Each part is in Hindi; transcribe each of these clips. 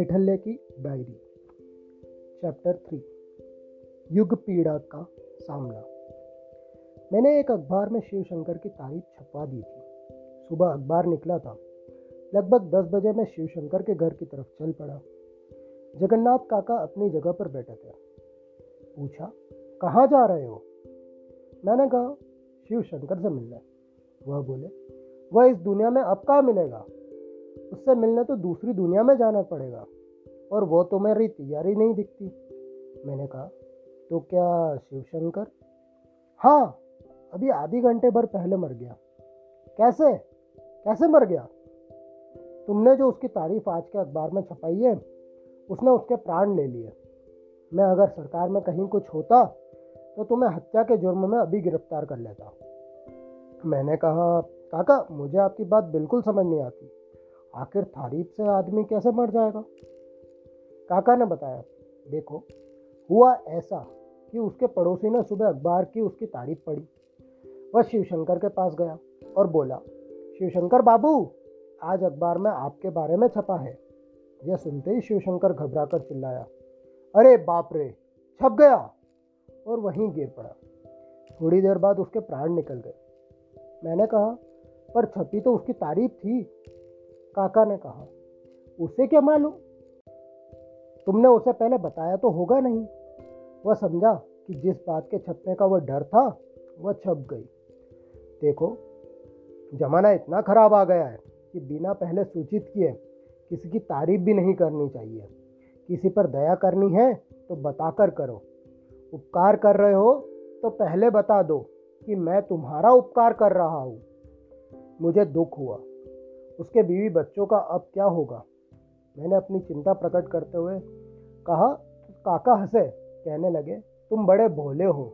निठल्ले की डायरी। चैप्टर थ्री युग पीड़ा का सामना। मैंने एक अखबार में शिव शंकर की तारीफ़ छपवा दी थी। सुबह अखबार निकला था। लगभग दस बजे मैं शिव शंकर के घर की तरफ़ चल पड़ा। जगन्नाथ काका अपनी जगह पर बैठे थे। पूछा, कहाँ जा रहे हो? मैंने कहा शिव शंकर से मिलना। वह बोले, वह इस दुनिया में अब कहाँ मिलेगा? उससे मिलने तो दूसरी दुनिया में जाना पड़ेगा। और वो तो मेरी तैयारी नहीं दिखती। मैंने कहा तो क्या शिवशंकर? हाँ अभी आधे घंटे भर पहले मर गया। कैसे? कैसे मर गया? तुमने जो उसकी तारीफ़ आज के अखबार में छपाई है, उसने उसके प्राण ले लिए। मैं अगर सरकार में कहीं कुछ होता तो तुम्हें हत्या के जुर्म में अभी गिरफ़्तार कर लेता। मैंने कहा, काका, मुझे आपकी बात बिल्कुल समझ नहीं आती। आखिर तारीफ़ से आदमी कैसे मर जाएगा? काका ने बताया, देखो, हुआ ऐसा कि उसके पड़ोसी ने सुबह अखबार की उसकी तारीफ़ पढ़ी। वह शिवशंकर के पास गया और बोला, शिवशंकर बाबू, आज अखबार में आपके बारे में छपा है। यह सुनते ही शिवशंकर घबरा कर चिल्लाया, अरे बाप रे, छप गया! और वहीं गिर पड़ा। थोड़ी देर बाद उसके प्राण निकल गए। मैंने कहा, पर छपी तो उसकी तारीफ़ थी। काका ने कहा, उसे क्या मालूम? तुमने उसे पहले बताया तो होगा नहीं। वह समझा कि जिस बात के छपने का वह डर था, वह छप गई। देखो, जमाना इतना खराब आ गया है कि बिना पहले सूचित किए किसी की तारीफ़ भी नहीं करनी चाहिए। किसी पर दया करनी है तो बताकर करो। उपकार कर रहे हो तो पहले बता दो कि मैं तुम्हारा उपकार कर रहा हूँ। मुझे दुख हुआ। उसके बीवी बच्चों का अब क्या होगा? मैंने अपनी चिंता प्रकट करते हुए कहा, काका हंसे, कहने लगे, तुम बड़े भोले हो।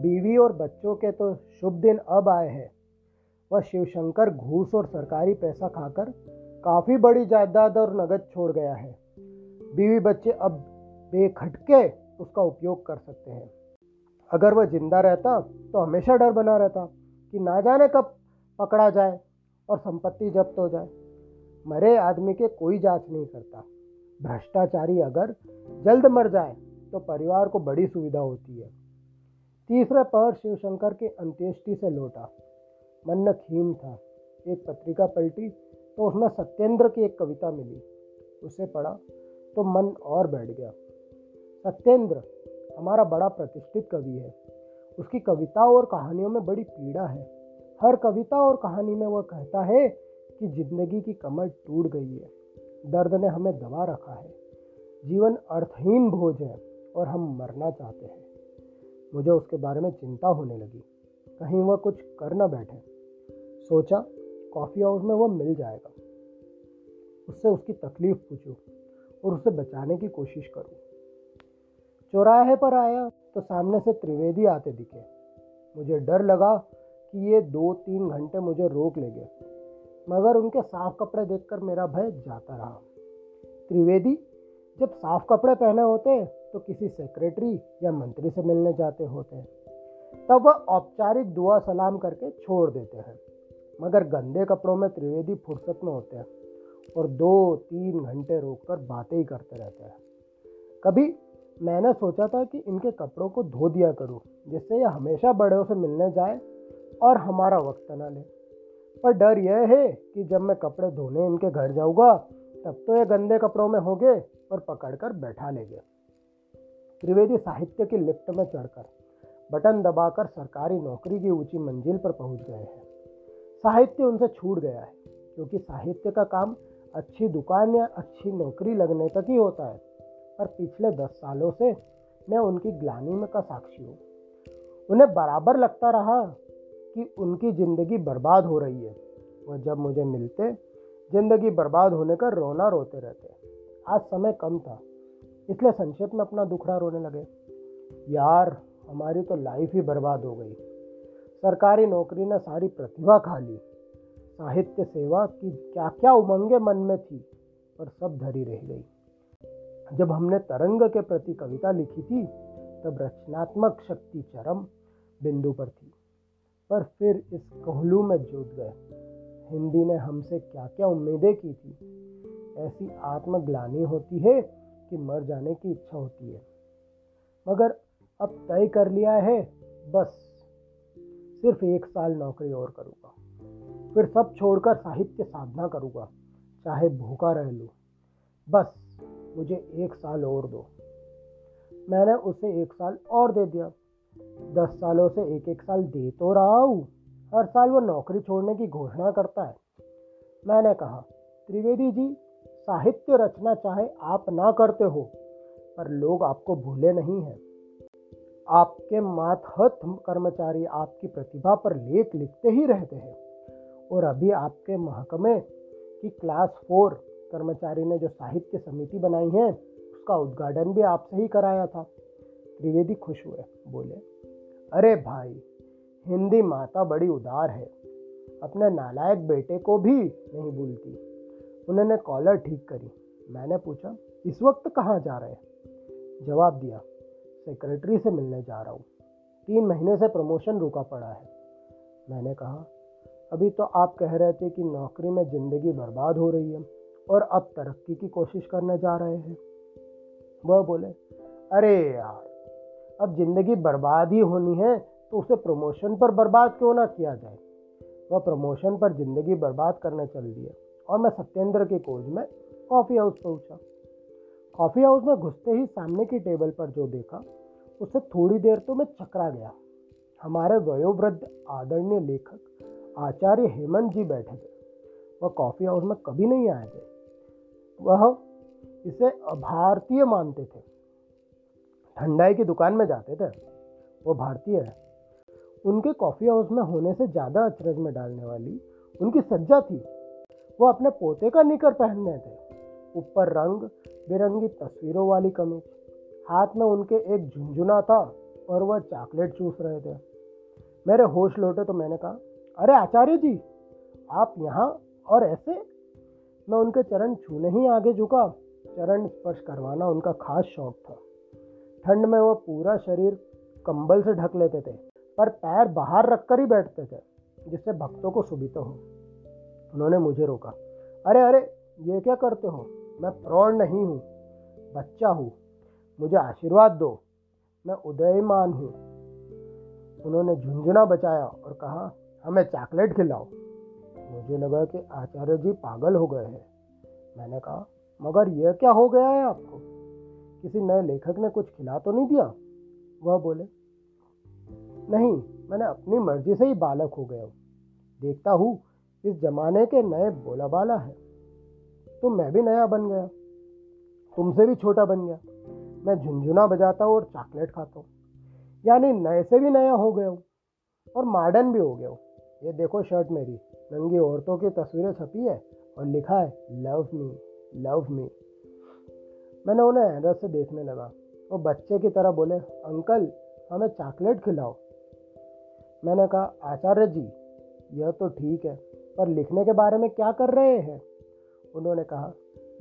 बीवी और बच्चों के तो शुभ दिन अब आए हैं। वह शिवशंकर घूस और सरकारी पैसा खाकर काफ़ी बड़ी जायदाद और नगद छोड़ गया है। बीवी बच्चे अब बेखटके उसका उपयोग कर सकते हैं। अगर वह ज़िंदा रहता तो हमेशा डर बना रहता कि ना जाने कब पकड़ा जाए। और संपत्ति जब्त हो जाए। मरे आदमी के कोई जाँच नहीं करता। भ्रष्टाचारी अगर जल्द मर जाए तो परिवार को बड़ी सुविधा होती है। तीसरे पहर शिवशंकर के अंत्येष्टि से लौटा। मन खीन था। एक पत्रिका पलटी तो उसमें सत्येंद्र की एक कविता मिली। उसे पढ़ा तो मन और बैठ गया। सत्येंद्र, हमारा बड़ा प्रतिष्ठित कवि है। उसकी कविताओं और कहानियों में बड़ी पीड़ा है। हर कविता और कहानी में वह कहता है कि ज़िंदगी की कमर टूट गई है, दर्द ने हमें दबा रखा है। जीवन अर्थहीन भोज है और हम मरना चाहते हैं। मुझे उसके बारे में चिंता होने लगी। कहीं वह कुछ कर न बैठे। सोचा, कॉफ़ी हाउस में वह मिल जाएगा। उससे उसकी तकलीफ़ पूछूँ और उसे बचाने की कोशिश करूँ। चौराहे पर आया तो सामने से त्रिवेदी आते दिखे। मुझे डर लगा कि ये दो तीन घंटे मुझे रोक लेंगे मगर उनके साफ़ कपड़े देखकर मेरा भय जाता रहा। त्रिवेदी, जब साफ़ कपड़े पहने होते तो किसी सेक्रेटरी या मंत्री से मिलने जाते होते। हैं तब वह औपचारिक दुआ सलाम करके छोड़ देते हैं। मगर गंदे कपड़ों में त्रिवेदी फुर्सत में होते हैं और दो तीन घंटे रोककर बातें ही करते रहते हैं। कभी मैंने सोचा था कि इनके कपड़ों को धो दिया करूँ, जिससे यह हमेशा बड़ों से मिलने जाए और हमारा वक्त ना ले। पर डर यह है कि जब मैं कपड़े धोने इनके घर जाऊँगा, तब तो ये गंदे कपड़ों में होंगे और पकड़कर बैठा लेंगे। त्रिवेदी साहित्य की लिफ्ट में चढ़कर, बटन दबाकर सरकारी नौकरी की ऊँची मंजिल पर पहुँच गए हैं। साहित्य उनसे छूट गया है, क्योंकि साहित्य का काम अच्छी दुकान या अच्छी नौकरी लगने तक ही होता है। पर पिछले दस सालों से मैं उनकी ग्लानी में का साक्षी हूँ। उन्हें बराबर लगता रहा कि उनकी ज़िंदगी बर्बाद हो रही है। वह जब मुझे मिलते, ज़िंदगी बर्बाद होने का रोना रोते रहते। आज समय कम था, इसलिए संक्षेप में अपना दुखड़ा रोने लगे। यार, हमारी तो लाइफ ही बर्बाद हो गई। सरकारी नौकरी ने सारी प्रतिभा खा ली। साहित्य सेवा की क्या क्या उमंगे मन में थी, पर सब धरी रह गई। जब हमने तरंग के प्रति कविता लिखी थी, तब रचनात्मक शक्ति चरम बिंदु पर थी। पर फिर इस कोहलू में जुट गए। हिंदी ने हमसे क्या क्या उम्मीदें की थी? ऐसी आत्मग्लानी होती है कि मर जाने की इच्छा होती है। मगर अब तय कर लिया है, बस। सिर्फ़ एक साल नौकरी और करूँगा। फिर सब छोड़कर साहित्य साधना करूँगा, चाहे भूखा रह लूँ। बस, मुझे एक साल और दो। मैंने उसे एक साल और दे दिया। दस सालों से एक एक साल दे तो रहा हूँ। हर साल वो नौकरी छोड़ने की घोषणा करता है। मैंने कहा, त्रिवेदी जी, साहित्य रचना चाहे आप ना करते हो, पर लोग आपको भूले नहीं हैं। आपके मातहत कर्मचारी आपकी प्रतिभा पर लेख लिखते ही रहते हैं। और अभी आपके महकमे की क्लास फोर कर्मचारी ने जो साहित्य समिति बनाई है, उसका उद्घाटन भी आपसे ही कराया था। त्रिवेदी खुश हुए, बोले, अरे भाई, हिंदी माता बड़ी उदार है। अपने नालायक बेटे को भी नहीं भूलती। उन्होंने कॉलर ठीक करी। मैंने पूछा, इस वक्त कहाँ जा रहे हैं? जवाब दिया, सेक्रेटरी से मिलने जा रहा हूँ। तीन महीने से प्रमोशन रुका पड़ा है। मैंने कहा, अभी तो आप कह रहे थे कि नौकरी में ज़िंदगी बर्बाद हो रही है और अब तरक्की की कोशिश करने जा रहे हैं। वह बोले, अरे यार अब ज़िंदगी बर्बाद ही होनी है तो उसे प्रमोशन पर बर्बाद क्यों ना किया जाए? वह प्रमोशन पर ज़िंदगी बर्बाद करने चल दिए और मैं सत्येंद्र के खोज में कॉफ़ी हाउस पहुँचा। कॉफ़ी हाउस में घुसते ही सामने की टेबल पर जो देखा उससे थोड़ी देर तो मैं चकरा गया। हमारे वयोवृद्ध आदरणीय लेखक आचार्य हेमंत जी बैठे थे। वह कॉफ़ी हाउस में कभी नहीं आए थे। वह इसे भारतीय मानते थे। ठंडाई की दुकान में जाते थे। वो भारतीय है। उनके कॉफ़ी हाउस में होने से ज़्यादा अचरज में डालने वाली उनकी सज्जा थी। वो अपने पोते का निकर पहनने थे। ऊपर रंग बिरंगी तस्वीरों वाली कमीज। हाथ में उनके एक झुंझुना था और वह चॉकलेट चूस रहे थे। मेरे होश लौटे तो मैंने कहा, अरे आचार्य जी, आप यहाँ और ऐसे? मैं उनके चरण छूने ही आगे झुका। चरण स्पर्श करवाना उनका खास शौक था। ठंड में वो पूरा शरीर कंबल से ढक लेते थे, पर पैर बाहर रखकर ही बैठते थे, जिससे भक्तों को सुविधा हो। उन्होंने मुझे रोका। अरे अरे, ये क्या करते हो? मैं प्रौढ़ नहीं हूँ, बच्चा हूँ, मुझे आशीर्वाद दो, मैं उदयमान हूँ। उन्होंने झुंझुना बचाया और कहा, हमें चॉकलेट खिलाओ। मुझे लगा कि आचार्य जी पागल हो गए हैं। मैंने कहा, मगर यह क्या हो गया है आपको? किसी नए लेखक ने कुछ खिला तो नहीं दिया? वह बोले, नहीं, मैंने अपनी मर्ज़ी से ही बालक हो गया हूँ। देखता हूँ, इस जमाने के नए बोला बाला है। तो मैं भी नया बन गया। तुमसे भी छोटा बन गया। मैं झुंझुना बजाता हूँ और चॉकलेट खाता हूँ। यानी नए से भी नया हो गया हूँ और मॉडर्न भी हो गया हूँ। ये देखो शर्ट मेरी। नंगी औरतों की तस्वीरें छपी है और लिखा है, लव मी लव मी। मैंने उन्हें हैरत से देखने लगा। वो बच्चे की तरह बोले, अंकल, हमें चॉकलेट खिलाओ। मैंने कहा, आचार्य जी, यह तो ठीक है, पर लिखने के बारे में क्या कर रहे हैं? उन्होंने कहा,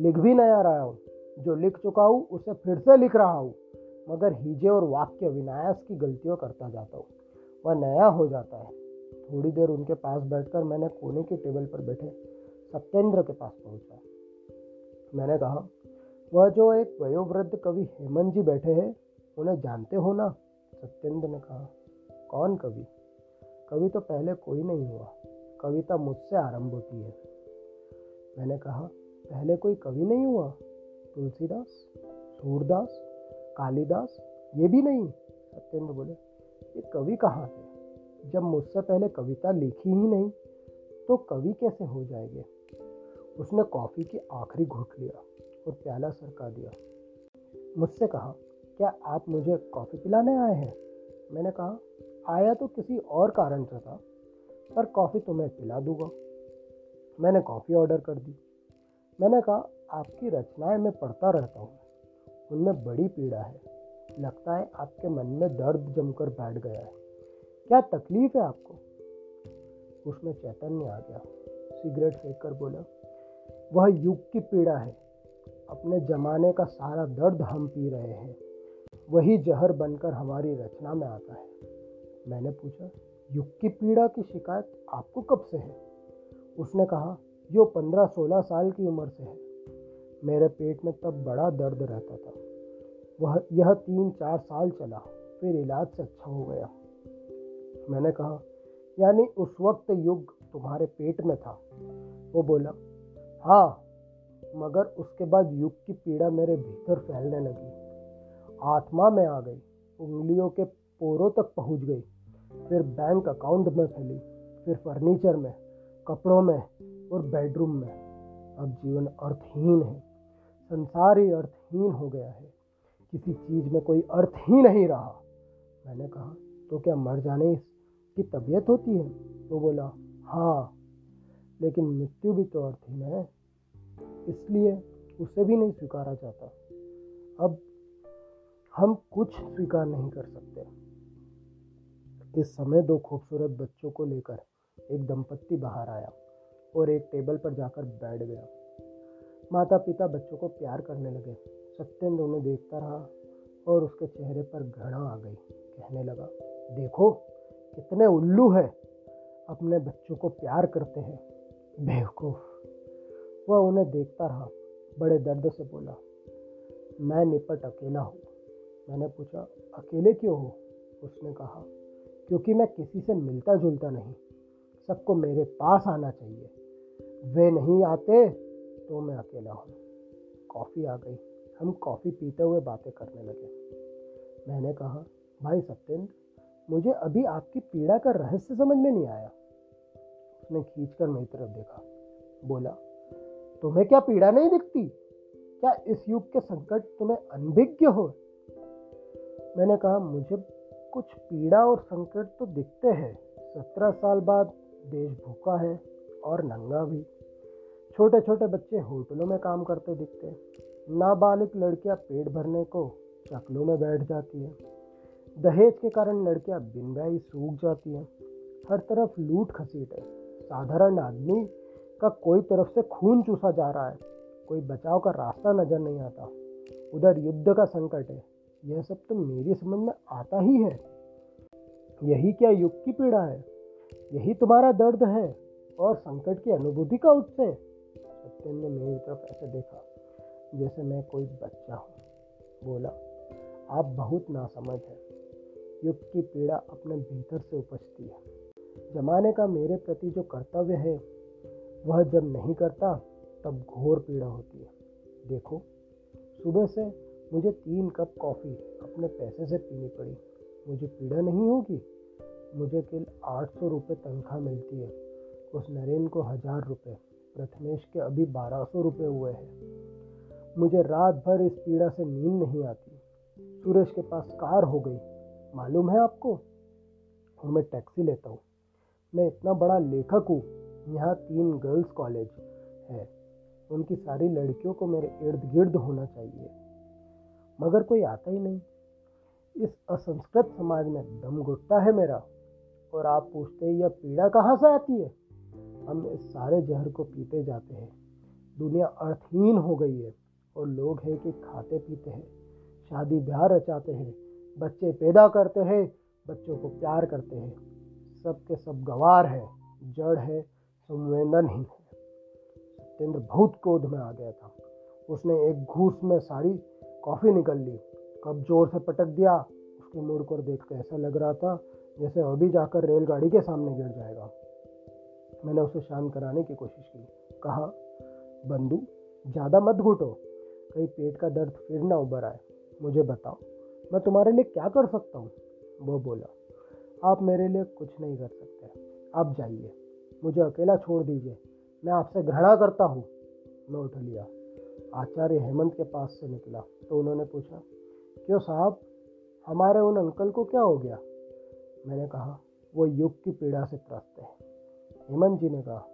लिख भी नहीं आ रहा हूँ। जो लिख चुका हूँ, उसे फिर से लिख रहा हूँ, मगर हीजे और वाक्य विनायस की गलतियों करता जाता हूँ। वह नया हो जाता है। थोड़ी देर उनके पास बैठकर मैंने कोने की टेबल पर बैठे सत्येंद्र के पास पहुँचा। मैंने कहा वह जो एक वयोवृद्ध कवि हेमंत जी बैठे हैं, उन्हें जानते हो ना? सत्येंद्र ने कहा, कौन कवि? कवि तो पहले कोई नहीं हुआ। कविता मुझसे आरंभ होती है। मैंने कहा, पहले कोई कवि नहीं हुआ? तुलसीदास, सूरदास, कालिदास, ये भी नहीं? सत्येंद्र बोले, ये कवि कहाँ थे? जब मुझसे पहले कविता लिखी ही नहीं तो कवि कैसे हो जाएँगे? उसने कॉफ़ी की आखिरी घुट लिया। और प्याला सरका दिया। मुझसे कहा, क्या आप मुझे कॉफ़ी पिलाने आए हैं? मैंने कहा, आया तो किसी और कारण से था, पर कॉफ़ी तुम्हें पिला दूँगा। मैंने कॉफ़ी ऑर्डर कर दी। मैंने कहा, आपकी रचनाएँ मैं पढ़ता रहता हूँ, उनमें बड़ी पीड़ा है। लगता है आपके मन में दर्द जमकर बैठ गया है। क्या तकलीफ़ है आपको? उसमें चैतन्य आ गया। सिगरेट फेंक कर बोला, वह युग की पीड़ा है। अपने जमाने का सारा दर्द हम पी रहे हैं। वही जहर बनकर हमारी रचना में आता है। मैंने पूछा, युग की पीड़ा की शिकायत आपको कब से है? उसने कहा जो पंद्रह सोलह साल की उम्र से है। मेरे पेट में तब बड़ा दर्द रहता था। वह, यह तीन चार साल चला, फिर इलाज से अच्छा हो गया। मैंने कहा, यानी उस वक्त युग तुम्हारे पेट में था। वो बोला हाँ मगर उसके बाद युग की पीड़ा मेरे भीतर फैलने लगी। आत्मा में आ गई, उंगलियों के पोरों तक पहुँच गई। फिर बैंक अकाउंट में फैली, फिर फर्नीचर में, कपड़ों में और बेडरूम में। अब जीवन अर्थहीन है, संसार ही अर्थहीन हो गया है। किसी चीज़ में कोई अर्थ ही नहीं रहा। मैंने कहा तो क्या मर जाने की तबीयत होती है? तो बोला हाँ लेकिन मृत्यु भी तो अर्थहीन है। इसलिए उसे भी नहीं स्वीकारा जाता। अब हम कुछ स्वीकार नहीं कर सकते। इस समय दो खूबसूरत बच्चों को लेकर एक दंपत्ति बाहर आया और एक टेबल पर जाकर बैठ गया। माता पिता बच्चों को प्यार करने लगे। सत्येंद्र उन्हें देखता रहा और उसके चेहरे पर घृणा आ गई। कहने लगा, देखो, कितने उल्लू है। अपने बच्चों को प्यार करते हैं। बेवकूफ़। वह उन्हें देखता रहा, बड़े दर्द से बोला, मैं निपट अकेला हूँ। मैंने पूछा, अकेले क्यों हो? उसने कहा, क्योंकि मैं किसी से मिलता जुलता नहीं। सबको मेरे पास आना चाहिए। वे नहीं आते तो मैं अकेला हूँ। कॉफ़ी आ गई। हम कॉफ़ी पीते हुए बातें करने लगे। मैंने कहा, भाई सत्येंद्र, मुझे अभी आपकी पीड़ा का रहस्य समझ में नहीं आया। उसने खींचकर मेरी तरफ़ देखा। बोला तुम्हें क्या पीड़ा नहीं दिखती? क्या इस युग के संकट तुम्हें अनभिज्ञ हो? मैंने कहा, मुझे कुछ पीड़ा और संकट तो दिखते हैं। सत्रह साल बाद देश भूखा है और नंगा भी। छोटे छोटे बच्चे होटलों में काम करते दिखते हैं। नाबालिग लड़कियाँ पेट भरने को चकलों में बैठ जाती है। दहेज के कारण लड़कियाँ बिन सूख जाती हैं। हर तरफ़ लूट खसीट है। साधारण आदमी का कोई तरफ़ से खून चूसा जा रहा है। कोई बचाव का रास्ता नज़र नहीं आता। उधर युद्ध का संकट है। यह सब तो मेरी समझ में आता ही है। यही क्या युग की पीड़ा है? यही तुम्हारा दर्द है और संकट की अनुभूति का उत्सव सत्यन ने मेरी तरफ़ ऐसे देखा, जैसे मैं कोई बच्चा हूँ। बोला, आप बहुत नासमझ हैं। युग की पीड़ा अपने भीतर से उपजती है। जमाने का मेरे प्रति जो कर्तव्य है वह जब नहीं करता, तब घोर पीड़ा होती है। देखो, सुबह से मुझे तीन कप कॉफ़ी अपने पैसे से पीनी पड़ी। मुझे पीड़ा नहीं होगी? मुझे केवल आठ सौ रुपये तनख्वाह मिलती है। उस नरेन को हज़ार रुपये प्रथमेश के अभी बारह सौ रुपये हुए हैं। मुझे रात भर इस पीड़ा से नींद नहीं आती। सुरेश के पास कार हो गई। मालूम है आपको? और मैं टैक्सी लेता हूँ। मैं इतना बड़ा लेखक हूँ। यहाँ तीन गर्ल्स कॉलेज है। उनकी सारी लड़कियों को मेरे इर्द गिर्द होना चाहिए। मगर कोई आता ही नहीं। इस असंस्कृत समाज में दम घुटता है मेरा, और आप पूछते हैं, यह पीड़ा कहाँ से आती है? हम इस सारे जहर को पीते जाते हैं। दुनिया अर्थहीन हो गई है, और लोग हैं कि खाते पीते हैं, शादी ब्याह रचाते हैं, बच्चे पैदा करते हैं, बच्चों को प्यार करते हैं। सब के सब गवार है, जड़ है संवेदनहीन है सत्येंद्र बहुत क्रोध में आ गया था। उसने एक घूस में सारी कॉफ़ी निकल ली। कब ज़ोर से पटक दिया, उसके मुड़ कर देख कर ऐसा लग रहा था जैसे अभी जाकर रेलगाड़ी के सामने गिर जाएगा। मैंने उसे शांत कराने की कोशिश की। कहा, बंधु, ज़्यादा मत घुटो। कहीं पेट का दर्द फिर ना उबर आए। मुझे बताओ, मैं तुम्हारे लिए क्या कर सकता हूँ? वो बोला, आप मेरे लिए कुछ नहीं कर सकते। आप जाइए। मुझे अकेला छोड़ दीजिए। मैं आपसे घृणा करता हूँ। मैं उठ लिया। आचार्य हेमंत के पास से निकला। तो उन्होंने पूछा, क्यों साहब? हमारे उन अंकल को क्या हो गया? मैंने कहा, वो युग की पीड़ा से त्रस्त है। हेमंत जी ने कहा,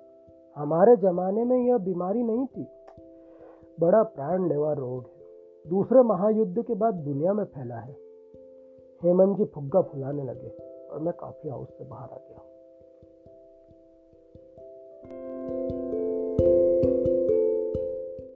हमारे ज़माने में यह बीमारी नहीं थी। बड़ा प्राण लेवा रोग है। दूसरे महायुद्ध के बाद दुनिया में फैला है। हेमंत जी फुग्गा फुलाने लगे और मैं काफ़ी हाउस से बाहर आ गया